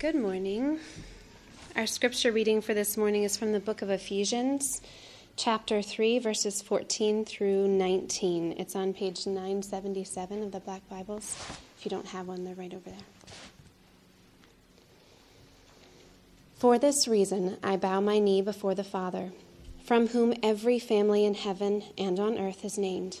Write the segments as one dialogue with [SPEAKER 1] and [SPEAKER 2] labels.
[SPEAKER 1] Good morning. Our scripture reading for this morning is from the book of Ephesians, chapter 3, verses 14 through 19. It's on page 977 of the Black Bibles. If you don't have one, they're right over there. For this reason, I bow my knee before the Father, from whom every family in heaven and on earth is named,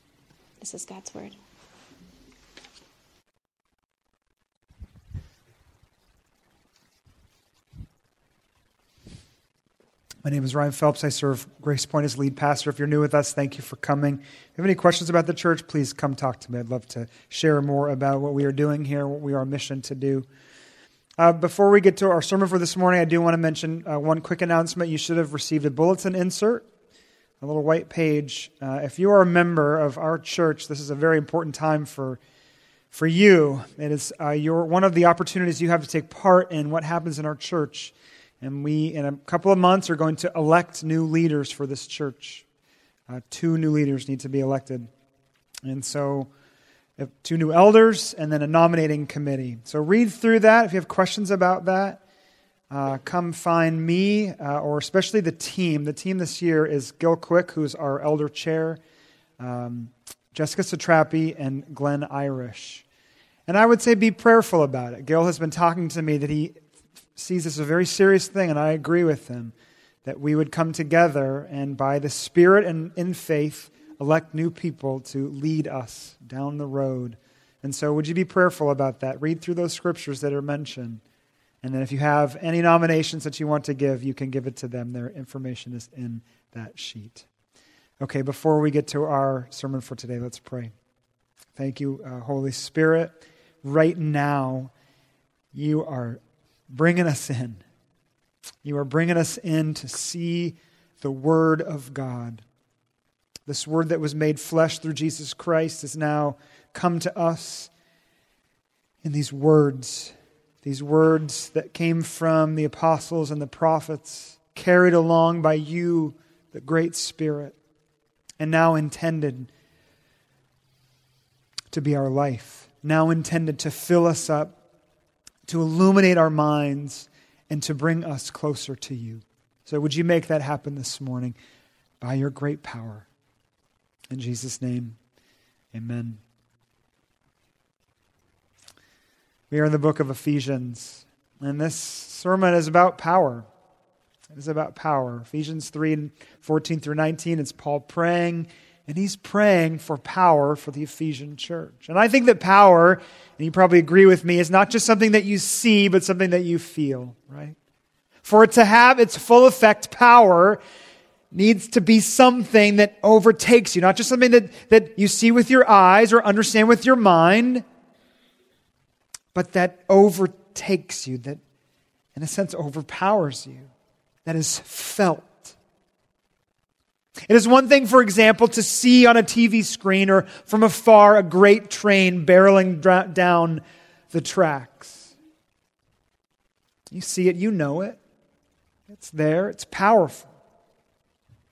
[SPEAKER 1] This is God's word.
[SPEAKER 2] My name is Ryan Phelps. I serve Grace Point as lead pastor. If you're new with us, thank you for coming. If you have any questions about the church, please come talk to me. I'd love to share more about what we are doing here, what we are mission to do. Uh, before we get to our sermon for this morning, I do want to mention uh, one quick announcement. You should have received a bulletin insert, a little white page. Uh, if you are a member of our church, this is a very important time for for you. It is uh, your one of the opportunities you have to take part in what happens in our church. And we, in a couple of months, are going to elect new leaders for this church. Uh, two new leaders need to be elected. And so, two new elders, and then a nominating committee. So, read through that. If you have questions about that, uh, come find me, uh, or especially the team. The team this year is Gil Quick, who's our elder chair, um, Jessica Satrapi, and Glenn Irish. And I would say be prayerful about it. Gil has been talking to me that he sees this as a very serious thing, and I agree with him that we would come together and by the Spirit and in faith elect new people to lead us down the road. And so, would you be prayerful about that? Read through those scriptures that are mentioned. And then, if you have any nominations that you want to give, you can give it to them. Their information is in that sheet. Okay, before we get to our sermon for today, let's pray. Thank you, uh, Holy Spirit. Right now, you are bringing us in. You are bringing us in to see the Word of God. This Word that was made flesh through Jesus Christ has now come to us in these words, these words that came from the apostles and the prophets, carried along by you, the great Spirit, and now intended to be our life, now intended to fill us up to illuminate our minds, and to bring us closer to you. So, would you make that happen this morning by your great power? In Jesus' name, amen. We are in the book of Ephesians, and this sermon is about power. It is about power. Ephesians 3 and 14 through 19, it's Paul praying and he's praying for power for the Ephesian church. And I think that power, and you probably agree with me, is not just something that you see, but something that you feel, right? For it to have its full effect, power needs to be something that overtakes you, not just something that, that you see with your eyes or understand with your mind, but that overtakes you, that in a sense overpowers you, that is felt. It is one thing, for example, to see on a TV screen or from afar a great train barreling down the tracks. You see it, you know it. It's there, it's powerful.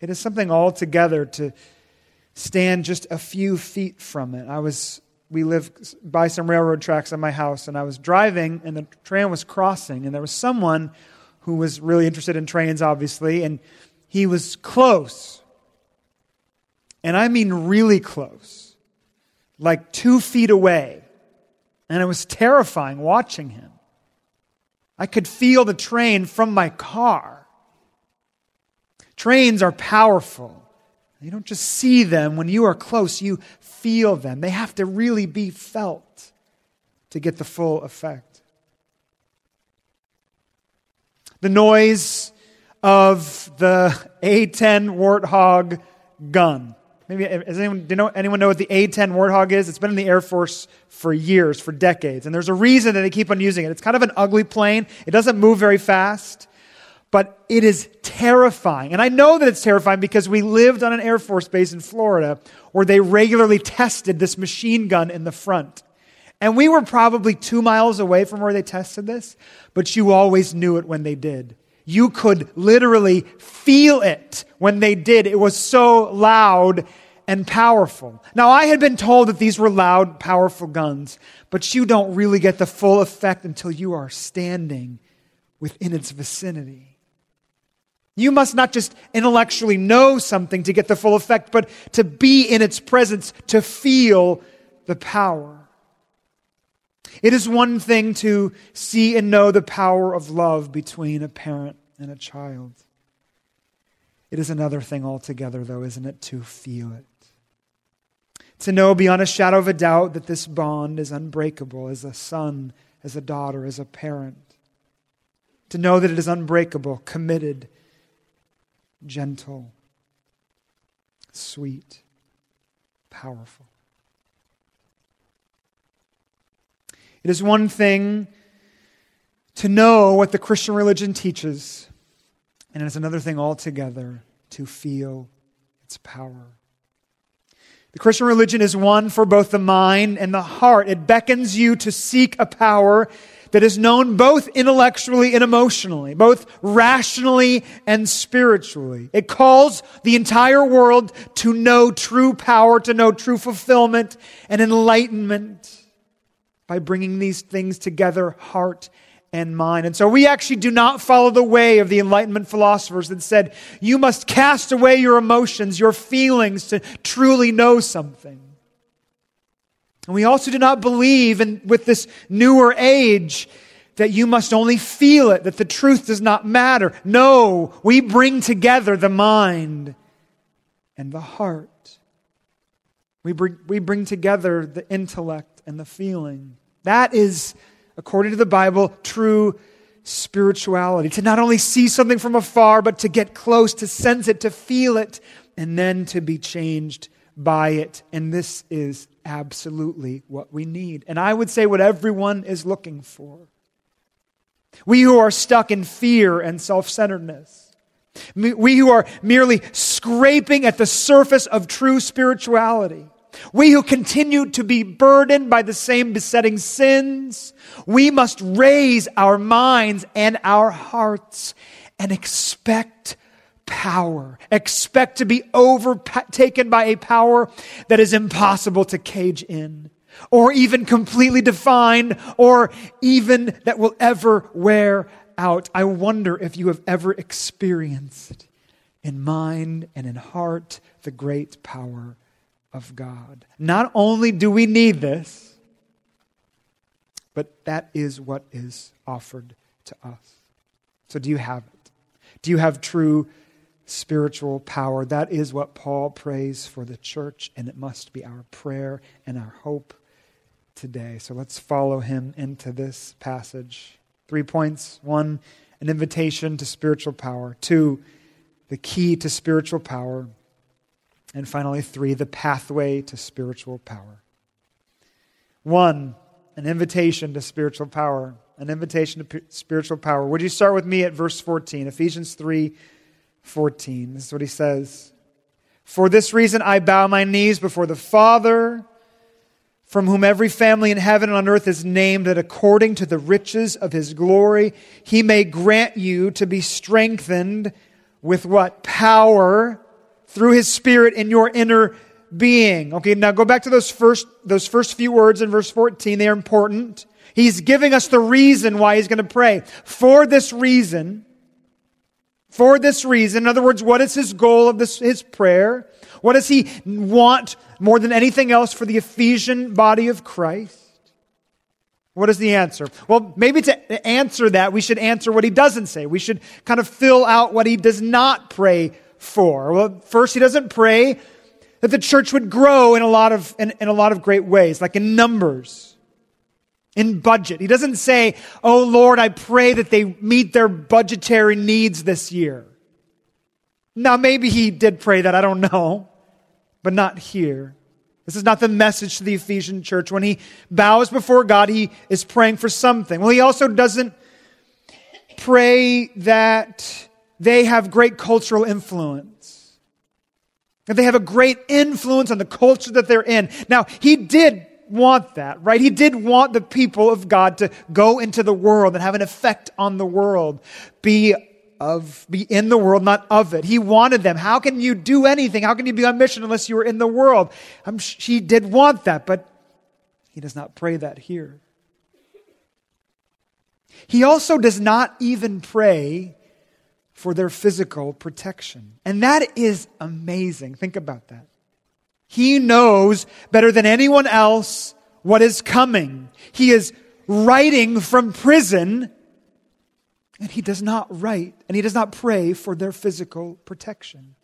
[SPEAKER 2] It is something altogether to stand just a few feet from it. I was we live by some railroad tracks on my house and I was driving and the train was crossing and there was someone who was really interested in trains obviously and he was close and I mean really close, like two feet away. And it was terrifying watching him. I could feel the train from my car. Trains are powerful. You don't just see them. When you are close, you feel them. They have to really be felt to get the full effect. The noise of the A 10 Warthog gun Maybe anyone, do you know, anyone know what the A-10 Warthog is? It's been in the Air Force for years, for decades, and there's a reason that they keep on using it. It's kind of an ugly plane. It doesn't move very fast, but it is terrifying. And I know that it's terrifying because we lived on an Air Force base in Florida where they regularly tested this machine gun in the front. And we were probably two miles away from where they tested this, but you always knew it when they did. You could literally feel it when they did. It was so loud and powerful. Now, I had been told that these were loud, powerful guns, but you don't really get the full effect until you are standing within its vicinity. You must not just intellectually know something to get the full effect, but to be in its presence, to feel the power. It is one thing to see and know the power of love between a parent and a child. It is another thing altogether, though, isn't it, to feel it? To know beyond a shadow of a doubt that this bond is unbreakable as a son, as a daughter, as a parent. To know that it is unbreakable, committed, gentle, sweet, powerful. It is one thing to know what the Christian religion teaches, and it is another thing altogether to feel its power. The Christian religion is one for both the mind and the heart. It beckons you to seek a power that is known both intellectually and emotionally, both rationally and spiritually. It calls the entire world to know true power, to know true fulfillment and enlightenment by bringing these things together, heart and mind. And so we actually do not follow the way of the Enlightenment philosophers that said, you must cast away your emotions, your feelings to truly know something. And we also do not believe in, with this newer age that you must only feel it, that the truth does not matter. No, we bring together the mind and the heart. We bring, we bring together the intellect and the feeling. That is, according to the Bible, true spirituality. To not only see something from afar, but to get close, to sense it, to feel it, and then to be changed by it. And this is absolutely what we need. And I would say what everyone is looking for. We who are stuck in fear and self centeredness. We who are merely scraping at the surface of true spirituality. We who continue to be burdened by the same besetting sins, we must raise our minds and our hearts and expect power. Expect to be overtaken by a power that is impossible to cage in, or even completely define, or even that will ever wear out. I wonder if you have ever experienced in mind and in heart the great power of God. Not only do we need this, but that is what is offered to us. So, do you have it? Do you have true spiritual power? That is what Paul prays for the church, and it must be our prayer and our hope today. So, let's follow him into this passage. Three points. One, an invitation to spiritual power. Two, the key to spiritual power. And finally, three, the pathway to spiritual power. One, an invitation to spiritual power. An invitation to p- spiritual power. Would you start with me at verse 14? Ephesians 3 14. This is what he says. For this reason I bow my knees before the Father, from whom every family in heaven and on earth is named, that according to the riches of his glory, he may grant you to be strengthened with what? Power through his spirit in your inner being. Okay, now go back to those first, those first few words in verse 14. They are important. He's giving us the reason why he's going to pray. For this reason, for this reason, in other words, what is his goal of this, his prayer? What does he want more than anything else for the Ephesian body of Christ? What is the answer? Well, maybe to answer that, we should answer what he doesn't say. We should kind of fill out what he does not pray for? Well, first, he doesn't pray that the church would grow in a lot of, in, in, a lot of great ways, like in numbers, in budget. He doesn't say, Oh Lord, I pray that they meet their budgetary needs this year. Now, maybe he did pray that, I don't know. but not here. This is not the message to the Ephesian church. When he bows before God, he is praying for something. Well, he also doesn't pray that they have great cultural influence. That they have a great influence on the culture that they're in. Now, he did want that, right? He did want the people of God to go into the world and have an effect on the world, be of be in the world, not of it. He wanted them. How can you do anything? How can you be on mission unless you are in the world? I'm, she did want that, but he does not pray that here. He also does not even pray for their physical protection. And that is amazing. Think about that. He knows better than anyone else what is coming. He is writing from prison, and he does not write and he does not pray for their physical protection.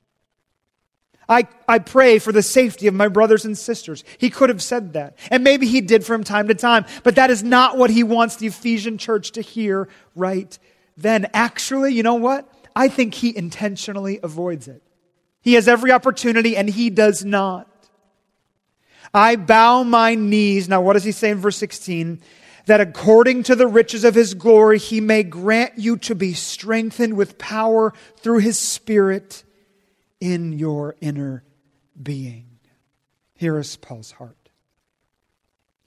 [SPEAKER 2] I, I pray for the safety of my brothers and sisters. He could have said that. And maybe he did from time to time, but that is not what he wants the Ephesian church to hear right then. Actually, you know what? I think he intentionally avoids it. He has every opportunity and he does not. I bow my knees. Now, what does he say in verse 16? That according to the riches of his glory, he may grant you to be strengthened with power through his spirit in your inner being. Here is Paul's heart.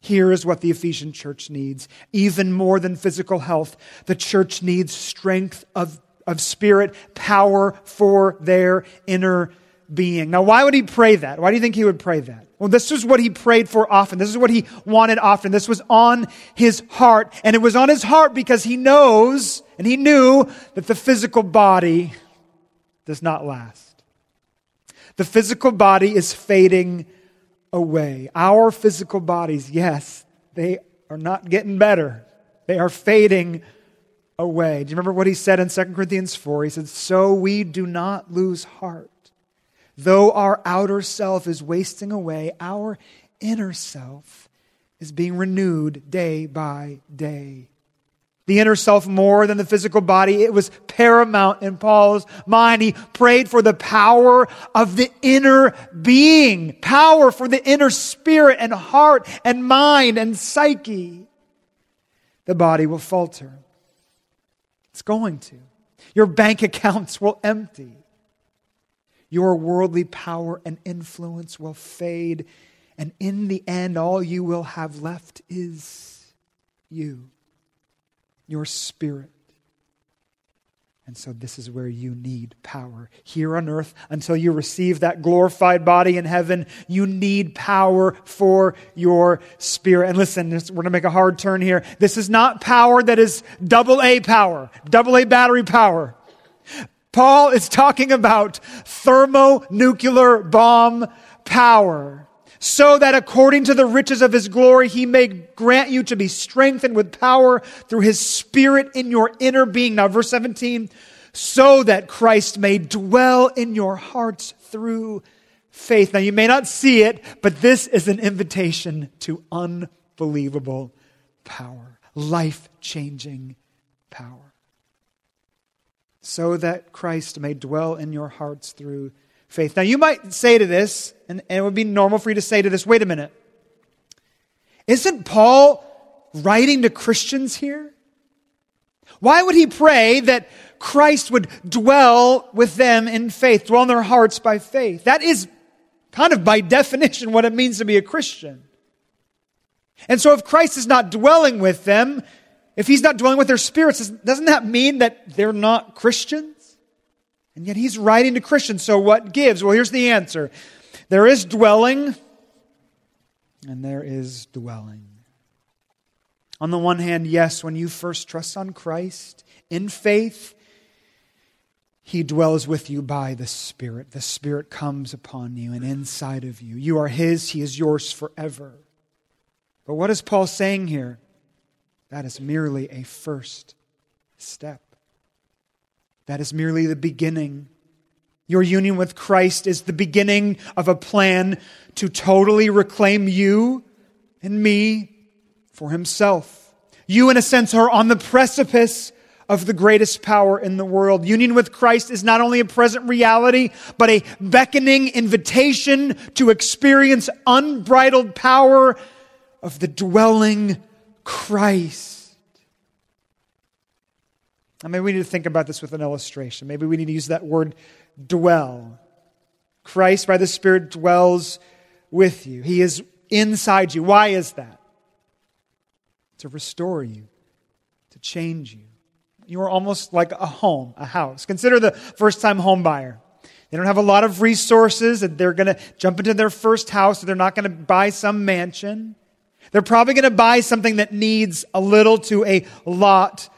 [SPEAKER 2] Here is what the Ephesian church needs. Even more than physical health, the church needs strength of, of spirit, power for their inner being. Now, why would he pray that? Why do you think he would pray that? Well, this is what he prayed for often. This is what he wanted often. This was on his heart. And it was on his heart because he knows and he knew that the physical body does not last. The physical body is fading away. Our physical bodies, yes, they are not getting better. They are fading away. Do you remember what he said in 2 Corinthians 4? He said, So we do not lose heart. Though our outer self is wasting away, our inner self is being renewed day by day the inner self more than the physical body. It was paramount in Paul's mind. He prayed for the power of the inner being, power for the inner spirit and heart and mind and psyche. The body will falter. It's going to. Your bank accounts will empty. Your worldly power and influence will fade. And in the end, all you will have left is you your spirit. And so, this is where you need power. Here on earth, until you receive that glorified body in heaven, you need power for your spirit. And listen, we're going to make a hard turn here. This is not power that is double A power, double A battery power. Paul is talking about thermonuclear bomb power so that according to the riches of his glory, he may grant you to be strengthened with power through his spirit in your inner being. Now, verse 17, so that Christ may dwell in your hearts through faith. Now, you may not see it, but this is an invitation to unbelievable power, life changing power. So that Christ may dwell in your hearts through faith. Now, you might say to this, and, and it would be normal for you to say to this, wait a minute. Isn't Paul writing to Christians here? Why would he pray that Christ would dwell with them in faith, dwell in their hearts by faith? That is kind of by definition what it means to be a Christian. And so if Christ is not dwelling with them, if he's not dwelling with their spirits, doesn't that mean that they're not Christians? And yet he's writing to Christians. So what gives? Well, here's the answer there is dwelling, and there is dwelling. On the one hand, yes, when you first trust on Christ in faith, he dwells with you by the Spirit. The Spirit comes upon you and inside of you. You are His, He is yours forever. But what is Paul saying here? That is merely a first step. That is merely the beginning. Your union with Christ is the beginning of a plan to totally reclaim you and me for Himself. You, in a sense, are on the precipice of the greatest power in the world. Union with Christ is not only a present reality, but a beckoning invitation to experience unbridled power of the dwelling Christ. Now, maybe we need to think about this with an illustration. Maybe we need to use that word dwell. Christ, by the Spirit, dwells with you. He is inside you. Why is that? To restore you, to change you. You are almost like a home, a house. Consider the first time home buyer. They don't have a lot of resources that they're going to jump into their first house, so they're not going to buy some mansion. They're probably going to buy something that needs a little to a lot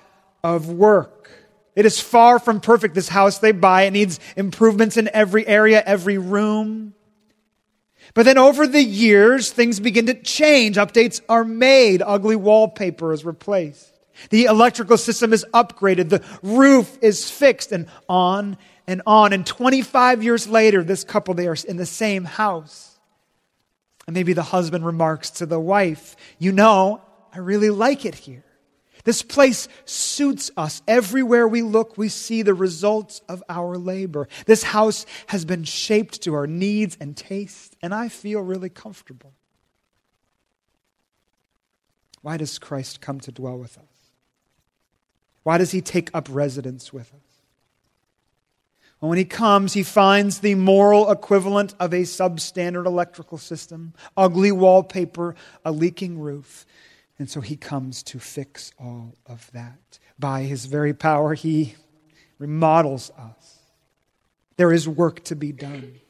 [SPEAKER 2] of work. It is far from perfect, this house they buy. It needs improvements in every area, every room. But then over the years, things begin to change. Updates are made. Ugly wallpaper is replaced. The electrical system is upgraded. The roof is fixed and on and on. And 25 years later, this couple, they are in the same house. And maybe the husband remarks to the wife, You know, I really like it here. This place suits us. Everywhere we look, we see the results of our labor. This house has been shaped to our needs and tastes, and I feel really comfortable. Why does Christ come to dwell with us? Why does he take up residence with us? Well, when he comes, he finds the moral equivalent of a substandard electrical system, ugly wallpaper, a leaking roof. And so he comes to fix all of that. By his very power, he remodels us. There is work to be done.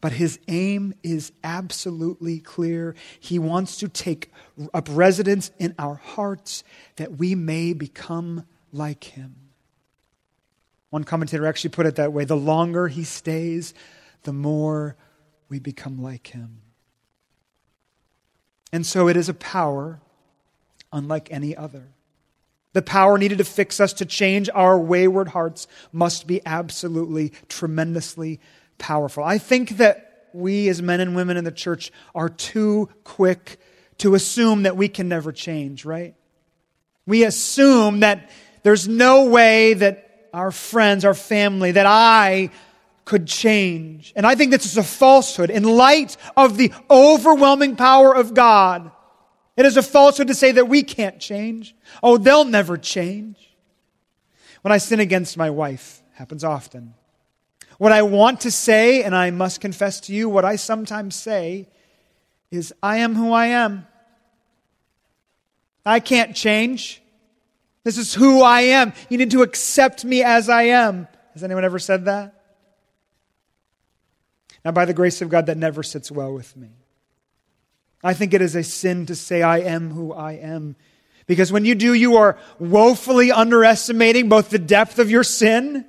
[SPEAKER 2] But his aim is absolutely clear. He wants to take up residence in our hearts that we may become like him. One commentator actually put it that way the longer he stays, the more we become like him. And so it is a power unlike any other. The power needed to fix us, to change our wayward hearts, must be absolutely, tremendously powerful. I think that we, as men and women in the church, are too quick to assume that we can never change, right? We assume that there's no way that our friends, our family, that I could change. And I think this is a falsehood. In light of the overwhelming power of God, it is a falsehood to say that we can't change. Oh, they'll never change. When I sin against my wife, happens often. What I want to say, and I must confess to you, what I sometimes say is, I am who I am. I can't change. This is who I am. You need to accept me as I am. Has anyone ever said that? Now, by the grace of God, that never sits well with me. I think it is a sin to say, I am who I am. Because when you do, you are woefully underestimating both the depth of your sin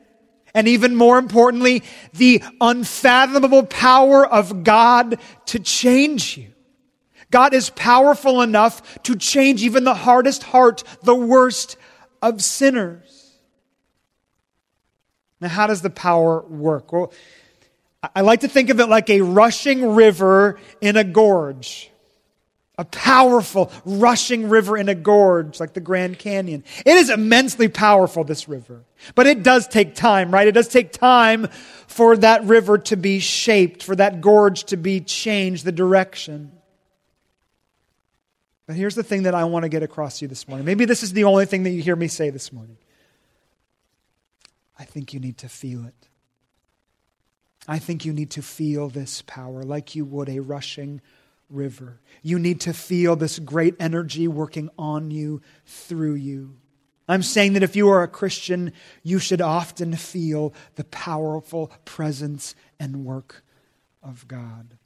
[SPEAKER 2] and even more importantly, the unfathomable power of God to change you. God is powerful enough to change even the hardest heart, the worst of sinners. Now, how does the power work? Well, I like to think of it like a rushing river in a gorge a powerful, rushing river in a gorge like the Grand Canyon. It is immensely powerful, this river. But it does take time, right? It does take time for that river to be shaped, for that gorge to be changed, the direction. But here's the thing that I want to get across to you this morning. Maybe this is the only thing that you hear me say this morning. I think you need to feel it. I think you need to feel this power like you would a rushing river. You need to feel this great energy working on you, through you. I'm saying that if you are a Christian, you should often feel the powerful presence and work of God.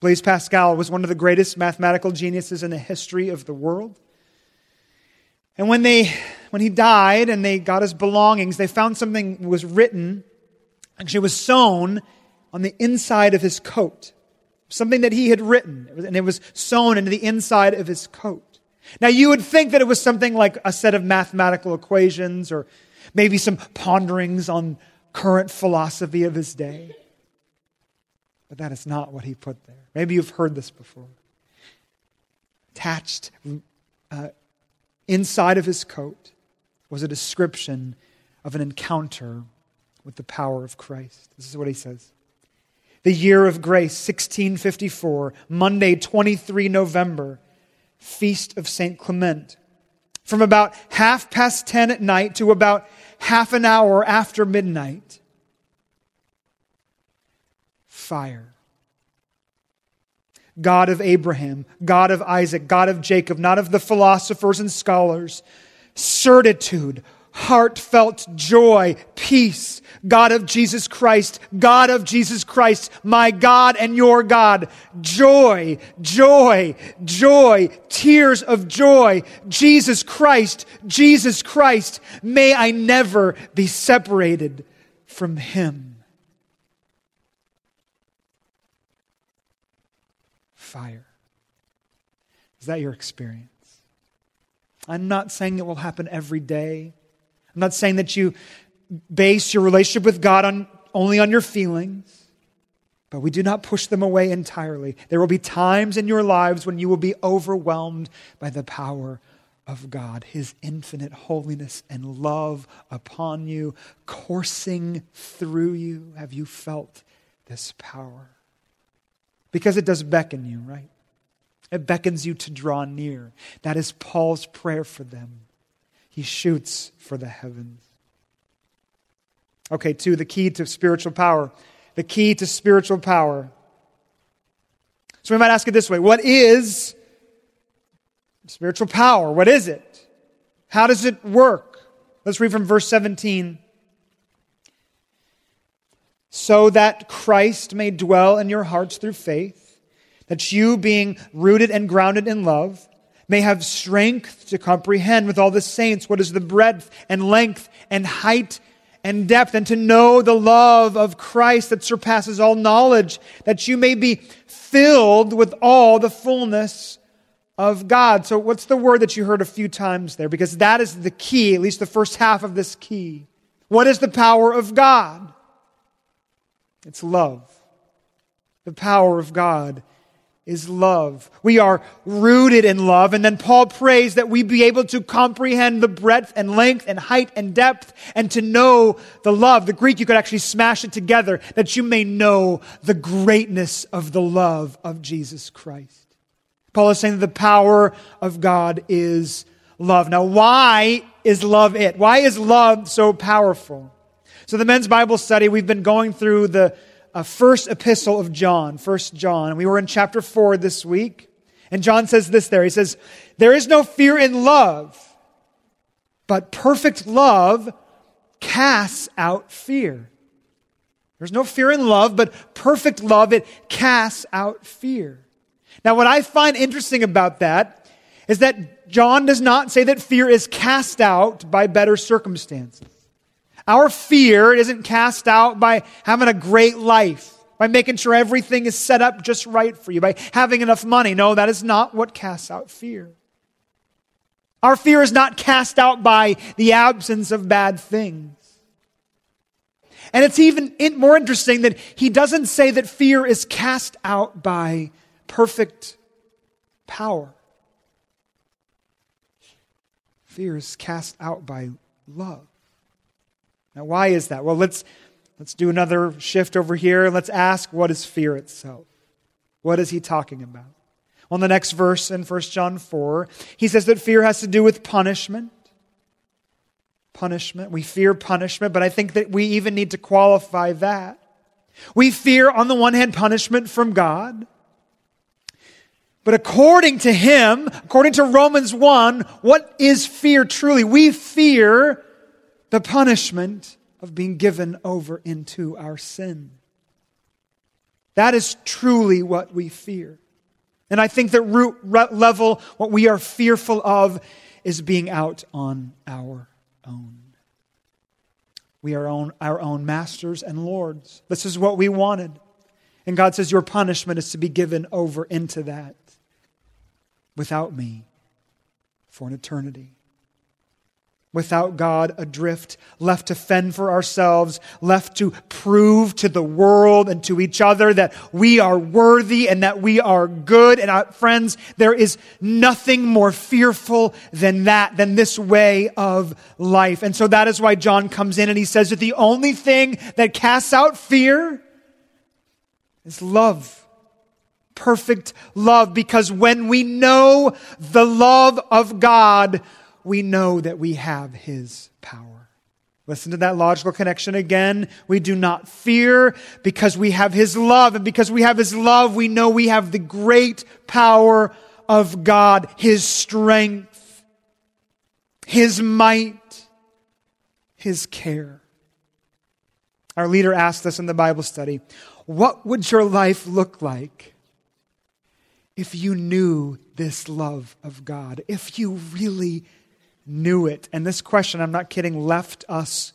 [SPEAKER 2] Blaise Pascal was one of the greatest mathematical geniuses in the history of the world. And when, they, when he died and they got his belongings, they found something was written, actually, was sewn on the inside of his coat something that he had written, and it was sewn into the inside of his coat. Now, you would think that it was something like a set of mathematical equations or maybe some ponderings on current philosophy of his day. But that is not what he put there. Maybe you've heard this before. Attached uh, inside of his coat was a description of an encounter with the power of Christ. This is what he says. The year of grace, 1654, Monday, 23 November, Feast of St. Clement. From about half past 10 at night to about half an hour after midnight. Fire. God of Abraham, God of Isaac, God of Jacob, not of the philosophers and scholars. Certitude, heartfelt joy, peace. God of Jesus Christ, God of Jesus Christ, my God and your God. Joy, joy, joy, tears of joy. Jesus Christ, Jesus Christ, may I never be separated from him. Fire. Is that your experience? I'm not saying it will happen every day. I'm not saying that you base your relationship with God on, only on your feelings, but we do not push them away entirely. There will be times in your lives when you will be overwhelmed by the power of God, His infinite holiness and love upon you, coursing through you. Have you felt this power? Because it does beckon you, right? It beckons you to draw near. That is Paul's prayer for them. He shoots for the heavens. Okay, two, the key to spiritual power. The key to spiritual power. So we might ask it this way What is spiritual power? What is it? How does it work? Let's read from verse 17. So that Christ may dwell in your hearts through faith, that you, being rooted and grounded in love, may have strength to comprehend with all the saints what is the breadth and length and height and depth, and to know the love of Christ that surpasses all knowledge, that you may be filled with all the fullness of God. So, what's the word that you heard a few times there? Because that is the key, at least the first half of this key. What is the power of God? It's love. The power of God is love. We are rooted in love. And then Paul prays that we be able to comprehend the breadth and length and height and depth and to know the love. The Greek, you could actually smash it together that you may know the greatness of the love of Jesus Christ. Paul is saying that the power of God is love. Now, why is love it? Why is love so powerful? So, the men's Bible study, we've been going through the uh, first epistle of John, First John. We were in chapter 4 this week. And John says this there. He says, There is no fear in love, but perfect love casts out fear. There's no fear in love, but perfect love, it casts out fear. Now, what I find interesting about that is that John does not say that fear is cast out by better circumstances. Our fear isn't cast out by having a great life, by making sure everything is set up just right for you, by having enough money. No, that is not what casts out fear. Our fear is not cast out by the absence of bad things. And it's even more interesting that he doesn't say that fear is cast out by perfect power. Fear is cast out by love. Now, why is that? Well, let's, let's do another shift over here. And let's ask what is fear itself? What is he talking about? Well, on the next verse in 1 John 4, he says that fear has to do with punishment. Punishment. We fear punishment, but I think that we even need to qualify that. We fear, on the one hand, punishment from God. But according to him, according to Romans 1, what is fear truly? We fear the punishment of being given over into our sin. That is truly what we fear. And I think that root level, what we are fearful of is being out on our own. We are own, our own masters and lords. This is what we wanted. And God says, Your punishment is to be given over into that without me for an eternity without God, adrift, left to fend for ourselves, left to prove to the world and to each other that we are worthy and that we are good. And our, uh, friends, there is nothing more fearful than that, than this way of life. And so that is why John comes in and he says that the only thing that casts out fear is love perfect love because when we know the love of God, we know that we have His power. Listen to that logical connection again. We do not fear because we have His love. And because we have His love, we know we have the great power of God, His strength, His might, His care. Our leader asked us in the Bible study, What would your life look like if you knew this love of God? If you really knew it. And this question, I'm not kidding, left us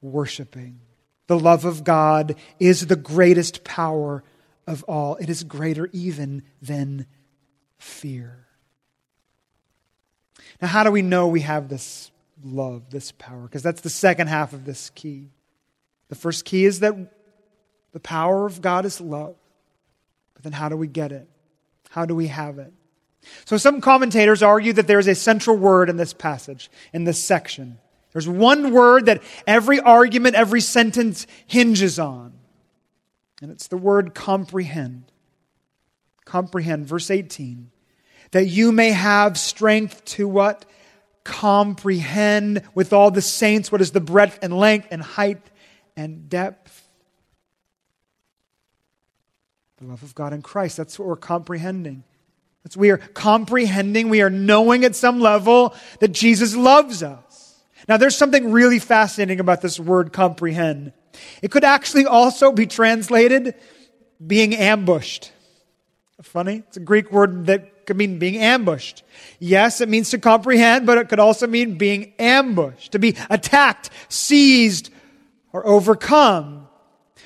[SPEAKER 2] worshiping. The love of God is the greatest power of all, it is greater even than fear. Now, how do we know we have this love, this power? Because that's the second half of this key. The first key is that the power of God is love. But then, how do we get it? How do we have it? So some commentators argue that there is a central word in this passage, in this section. There's one word that every argument, every sentence hinges on. And it's the word comprehend. Comprehend, verse 18. That you may have strength to what? Comprehend with all the saints what is the breadth and length and height and depth. The love of God in Christ. That's what we're comprehending. That's we are comprehending, we are knowing at some level that Jesus loves us. Now, there's something really fascinating about this word comprehend. It could actually also be translated being ambushed. Funny? It's a Greek word that could mean being ambushed. Yes, it means to comprehend, but it could also mean being ambushed, to be attacked, seized, or overcome.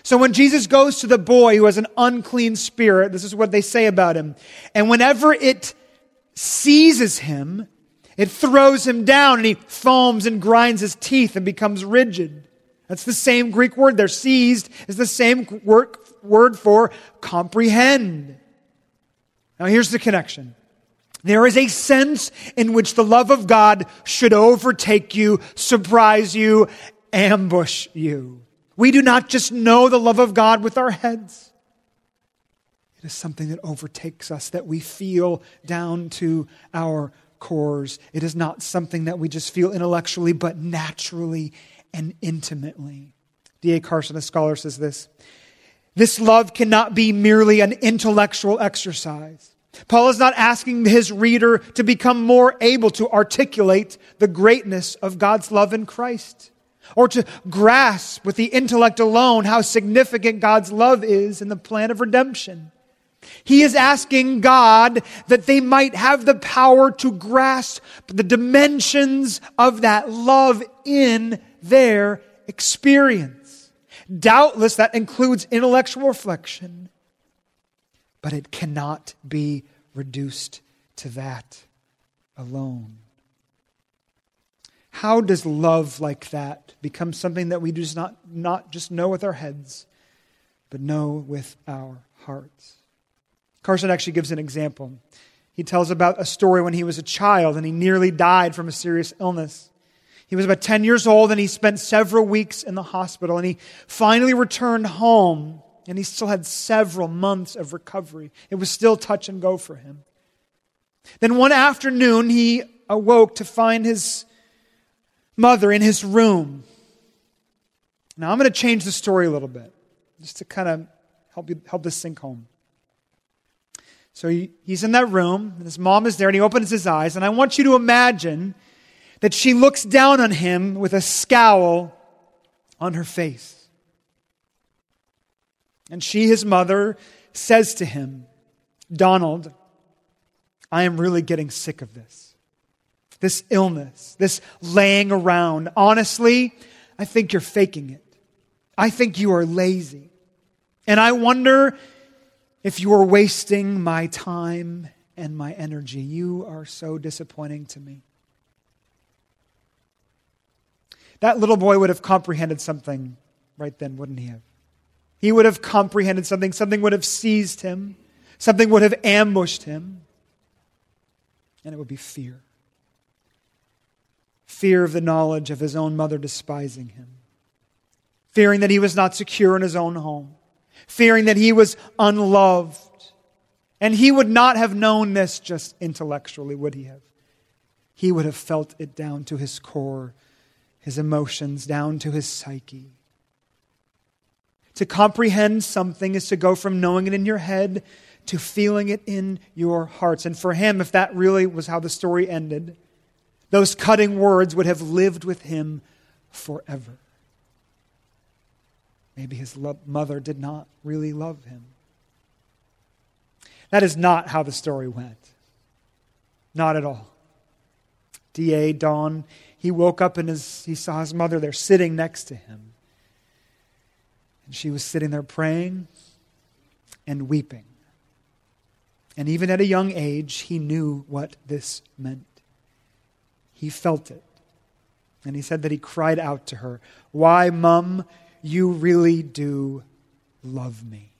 [SPEAKER 2] So when Jesus goes to the boy who has an unclean spirit, this is what they say about him. And whenever it seizes him, it throws him down and he foams and grinds his teeth and becomes rigid. That's the same Greek word there. Seized is the same word, word for comprehend. Now here's the connection. There is a sense in which the love of God should overtake you, surprise you, ambush you. We do not just know the love of God with our heads. It is something that overtakes us, that we feel down to our cores. It is not something that we just feel intellectually, but naturally and intimately. D.A. Carson, a scholar, says this This love cannot be merely an intellectual exercise. Paul is not asking his reader to become more able to articulate the greatness of God's love in Christ or to grasp with the intellect alone how significant God's love is in the plan of redemption. He is asking God that they might have the power to grasp the dimensions of that love in their experience. Doubtless, that includes intellectual reflection, but it cannot be reduced to that alone. How does love like that become something that we do not, not just know with our heads, but know with our hearts? Carson actually gives an example. He tells about a story when he was a child and he nearly died from a serious illness. He was about 10 years old and he spent several weeks in the hospital and he finally returned home and he still had several months of recovery. It was still touch and go for him. Then one afternoon he awoke to find his mother in his room. Now, I'm going to change the story a little bit just to kind of help, you, help this sink home. So he, he's in that room, and his mom is there, and he opens his eyes, and I want you to imagine that she looks down on him with a scowl on her face. And she, his mother, says to him, Donald, I am really getting sick of this this illness, this laying around. Honestly, I think you're faking it. I think you are lazy. And I wonder if you are wasting my time and my energy. You are so disappointing to me. That little boy would have comprehended something right then, wouldn't he have? He would have comprehended something. Something would have seized him. Something would have ambushed him. And it would be fear fear of the knowledge of his own mother despising him, fearing that he was not secure in his own home, fearing that he was unloved. And he would not have known this just intellectually, would he have? He would have felt it down to his core, his emotions, down to his psyche. To comprehend something is to go from knowing it in your head to feeling it in your hearts. And for him, if that really was how the story ended, those cutting words would have lived with him forever. Maybe his lo- mother did not really love him. That is not how the story went. Not at all. D.A. Dawn, he woke up and his, he saw his mother there sitting next to him. And she was sitting there praying and weeping. And even at a young age, he knew what this meant. He felt it. And he said that he cried out to her, Why, Mum, you really do love me.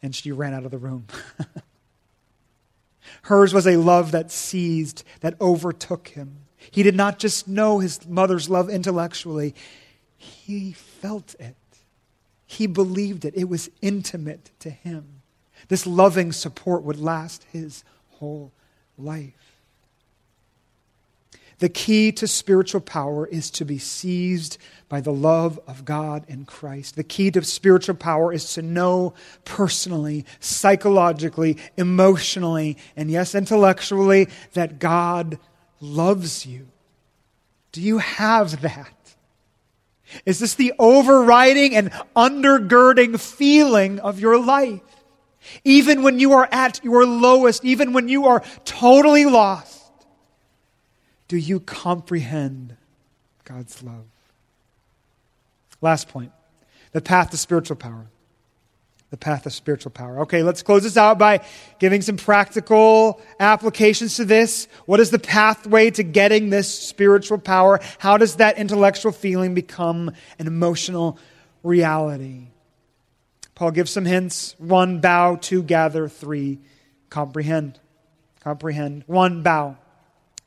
[SPEAKER 2] And she ran out of the room. Hers was a love that seized, that overtook him. He did not just know his mother's love intellectually, he felt it. He believed it. It was intimate to him. This loving support would last his whole life. The key to spiritual power is to be seized by the love of God in Christ. The key to spiritual power is to know personally, psychologically, emotionally, and yes, intellectually, that God loves you. Do you have that? Is this the overriding and undergirding feeling of your life? Even when you are at your lowest, even when you are totally lost, do you comprehend God's love? Last point the path to spiritual power. The path of spiritual power. Okay, let's close this out by giving some practical applications to this. What is the pathway to getting this spiritual power? How does that intellectual feeling become an emotional reality? Paul gives some hints. One, bow. Two, gather. Three, comprehend. Comprehend. One, bow.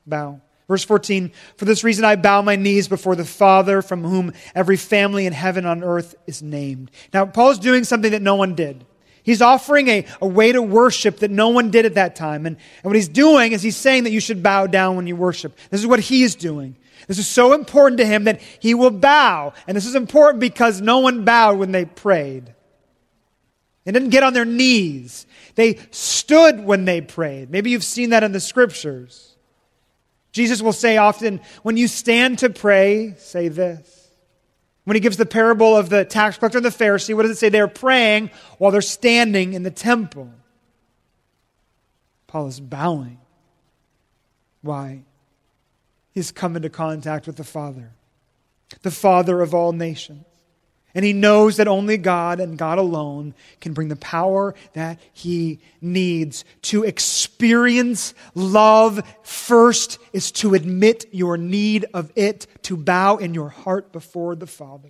[SPEAKER 2] Bow. Verse 14, for this reason I bow my knees before the Father from whom every family in heaven on earth is named. Now, Paul's doing something that no one did. He's offering a, a way to worship that no one did at that time. And, and what he's doing is he's saying that you should bow down when you worship. This is what he is doing. This is so important to him that he will bow. And this is important because no one bowed when they prayed. They didn't get on their knees. They stood when they prayed. Maybe you've seen that in the scriptures. Jesus will say often, when you stand to pray, say this. When he gives the parable of the tax collector and the Pharisee, what does it say? They're praying while they're standing in the temple. Paul is bowing. Why? He's come into contact with the Father, the Father of all nations. And he knows that only God and God alone can bring the power that he needs. To experience love first is to admit your need of it, to bow in your heart before the Father.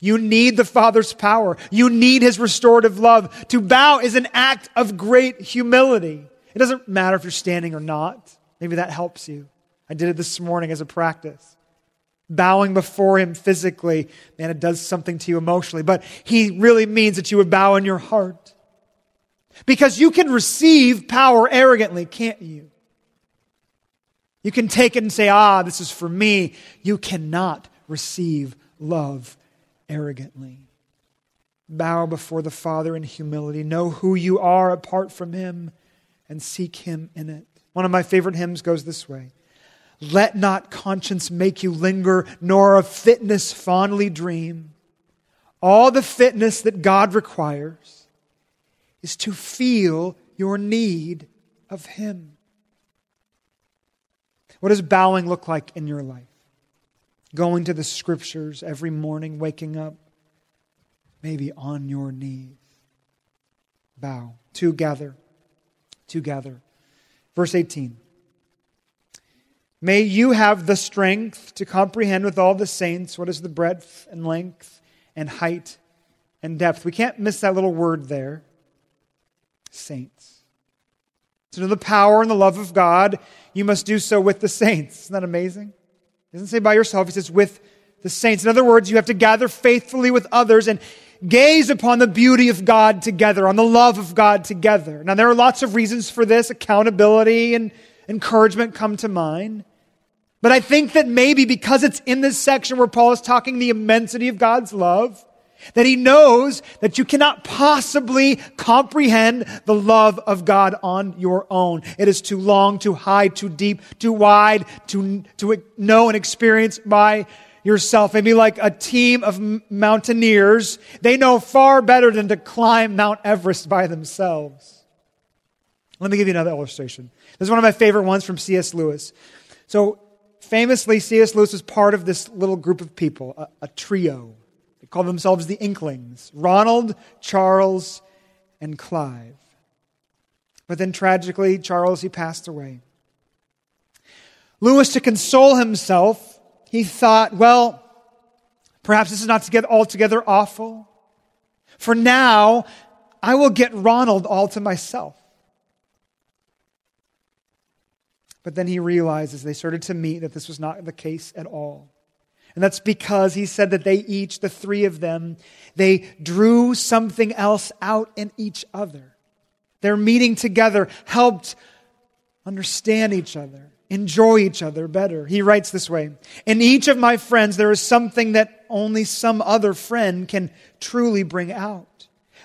[SPEAKER 2] You need the Father's power. You need his restorative love. To bow is an act of great humility. It doesn't matter if you're standing or not. Maybe that helps you. I did it this morning as a practice bowing before him physically, man, it does something to you emotionally. But he really means that you would bow in your heart. Because you can receive power arrogantly, can't you? You can take it and say, ah, this is for me. You cannot receive love arrogantly. Bow before the Father in humility. Know who you are apart from Him and seek Him in it. One of my favorite hymns goes this way let not conscience make you linger, nor of fitness fondly dream. All the fitness that God requires is to feel your need of Him. What does bowing look like in your life? Going to the scriptures every morning, waking up, maybe on your knees. Bow. Together. Together. Verse 18. May you have the strength to comprehend with all the saints what is the breadth and length and height and depth. We can't miss that little word there. Saints. To know the power and the love of God, you must do so with the saints. Isn't that amazing? He doesn't say by yourself, he says with the saints. In other words, you have to gather faithfully with others and gaze upon the beauty of God together, on the love of God together. Now, there are lots of reasons for this. Accountability and encouragement come to mind. But I think that maybe because it's in this section where Paul is talking the immensity of God's love, that he knows that you cannot possibly comprehend the love of God on your own. It is too long, too high, too deep, too wide to, to know and experience by yourself. Maybe like a team of mountaineers. They know far better than to climb Mount Everest by themselves. Let me give you another illustration. This is one of my favorite ones from C.S. Lewis. So, famously, C.S. Lewis was part of this little group of people, a, a trio called themselves the Inklings Ronald, Charles, and Clive. But then tragically, Charles, he passed away. Lewis, to console himself, he thought, well, perhaps this is not to get altogether awful. For now, I will get Ronald all to myself. But then he realized as they started to meet that this was not the case at all. And that's because he said that they each, the three of them, they drew something else out in each other. Their meeting together helped understand each other, enjoy each other better. He writes this way In each of my friends, there is something that only some other friend can truly bring out.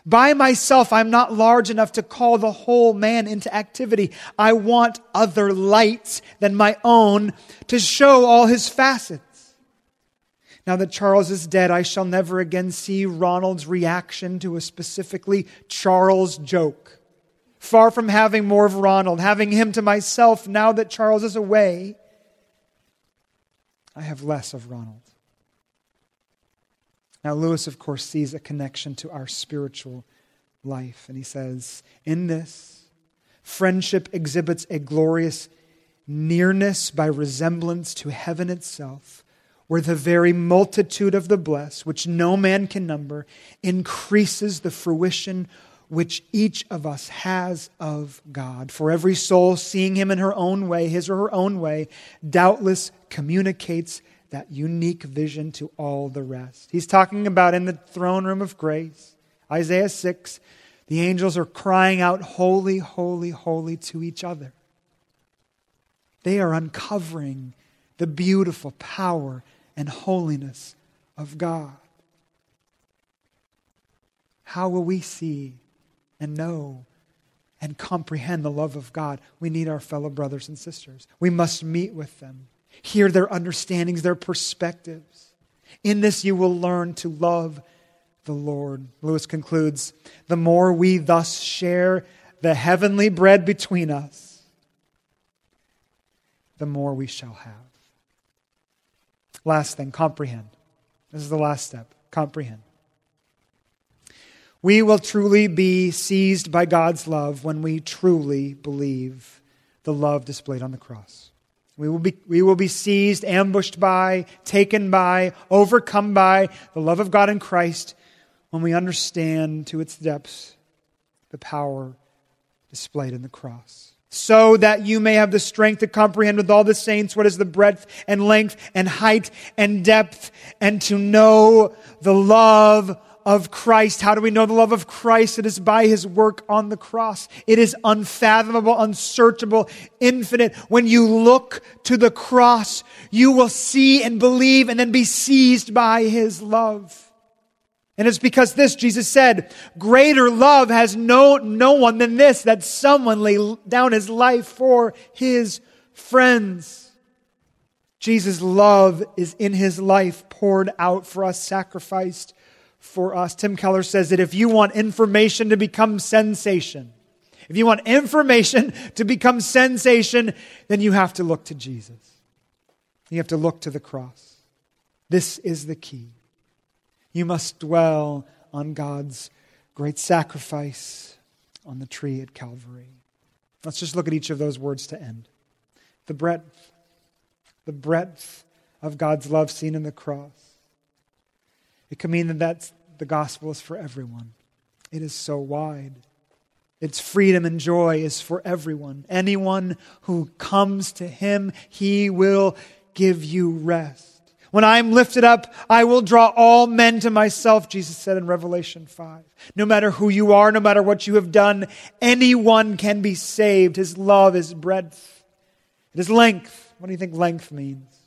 [SPEAKER 2] By myself, I'm not large enough to call the whole man into activity. I want other lights than my own to show all his facets. Now that Charles is dead, I shall never again see Ronald's reaction to a specifically Charles joke. Far from having more of Ronald, having him to myself now that Charles is away, I have less of Ronald. Now, Lewis, of course, sees a connection to our spiritual life, and he says, In this, friendship exhibits a glorious nearness by resemblance to heaven itself where the very multitude of the blessed, which no man can number, increases the fruition which each of us has of God. For every soul seeing him in her own way, his or her own way, doubtless communicates that unique vision to all the rest. He's talking about in the throne room of grace, Isaiah 6, the angels are crying out, Holy, holy, holy to each other. They are uncovering the beautiful power and holiness of God. How will we see and know and comprehend the love of God? We need our fellow brothers and sisters. We must meet with them, hear their understandings, their perspectives. In this, you will learn to love the Lord. Lewis concludes the more we thus share the heavenly bread between us, the more we shall have. Last thing, comprehend. This is the last step. Comprehend. We will truly be seized by God's love when we truly believe the love displayed on the cross. We will, be, we will be seized, ambushed by, taken by, overcome by the love of God in Christ when we understand to its depths the power displayed in the cross. So that you may have the strength to comprehend with all the saints what is the breadth and length and height and depth and to know the love of Christ. How do we know the love of Christ? It is by his work on the cross. It is unfathomable, unsearchable, infinite. When you look to the cross, you will see and believe and then be seized by his love. And it's because this, Jesus said, greater love has no, no one than this, that someone lay down his life for his friends. Jesus' love is in his life poured out for us, sacrificed for us. Tim Keller says that if you want information to become sensation, if you want information to become sensation, then you have to look to Jesus. You have to look to the cross. This is the key. You must dwell on God's great sacrifice on the tree at Calvary. Let's just look at each of those words to end. The breadth, the breadth of God's love seen in the cross. It could mean that that's, the gospel is for everyone. It is so wide. Its freedom and joy is for everyone. Anyone who comes to him, he will give you rest. When I am lifted up, I will draw all men to myself, Jesus said in Revelation 5. No matter who you are, no matter what you have done, anyone can be saved. His love is breadth, it is length. What do you think length means?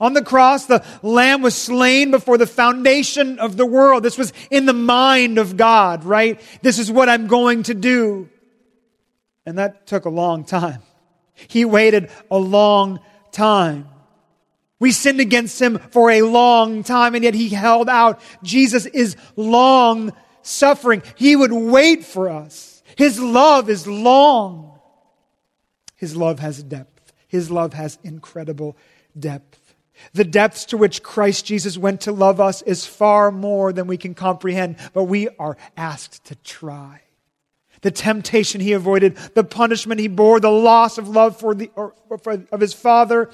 [SPEAKER 2] On the cross, the Lamb was slain before the foundation of the world. This was in the mind of God, right? This is what I'm going to do. And that took a long time. He waited a long time. We sinned against him for a long time, and yet he held out. Jesus is long suffering. He would wait for us. His love is long. His love has depth. His love has incredible depth. The depths to which Christ Jesus went to love us is far more than we can comprehend, but we are asked to try. The temptation he avoided, the punishment he bore, the loss of love for the, or, for, of his father,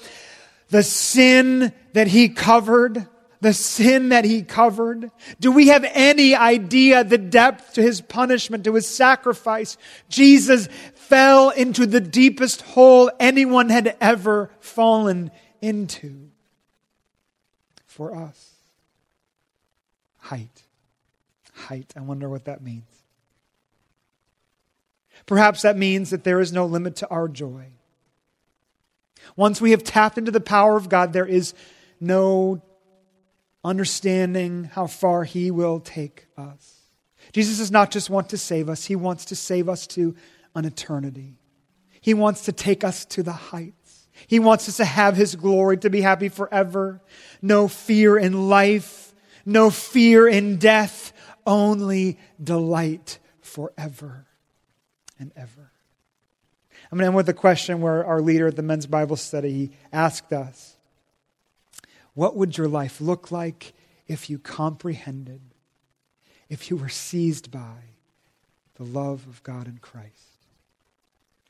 [SPEAKER 2] the sin that he covered, the sin that he covered. Do we have any idea the depth to his punishment, to his sacrifice? Jesus fell into the deepest hole anyone had ever fallen into for us. Height. Height. I wonder what that means. Perhaps that means that there is no limit to our joy. Once we have tapped into the power of God, there is no understanding how far He will take us. Jesus does not just want to save us, He wants to save us to an eternity. He wants to take us to the heights. He wants us to have His glory, to be happy forever. No fear in life, no fear in death, only delight forever and ever. I'm going to end with a question where our leader at the men's Bible study asked us What would your life look like if you comprehended, if you were seized by the love of God in Christ?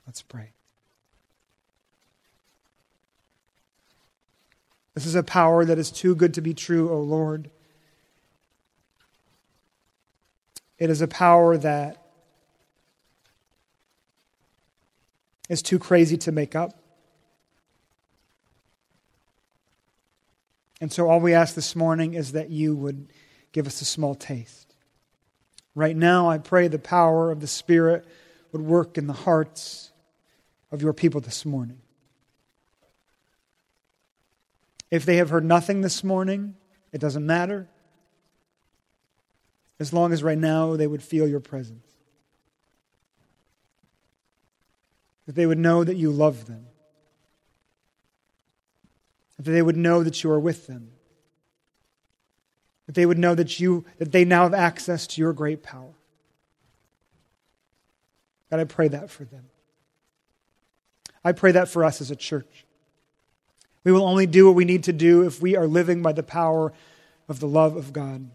[SPEAKER 2] Let's pray. This is a power that is too good to be true, O Lord. It is a power that is too crazy to make up. And so, all we ask this morning is that you would give us a small taste. Right now, I pray the power of the Spirit would work in the hearts of your people this morning. If they have heard nothing this morning, it doesn't matter. As long as right now they would feel your presence. That they would know that you love them. That they would know that you are with them. That they would know that you that they now have access to your great power. God, I pray that for them. I pray that for us as a church. We will only do what we need to do if we are living by the power of the love of God.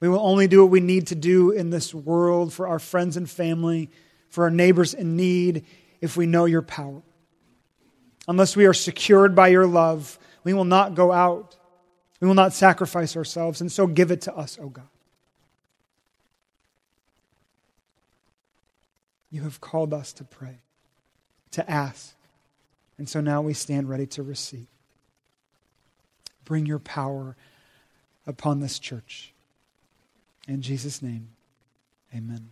[SPEAKER 2] We will only do what we need to do in this world for our friends and family, for our neighbors in need, if we know your power. Unless we are secured by your love, we will not go out. We will not sacrifice ourselves. And so give it to us, O oh God. You have called us to pray, to ask, and so now we stand ready to receive. Bring your power upon this church. In Jesus' name, amen.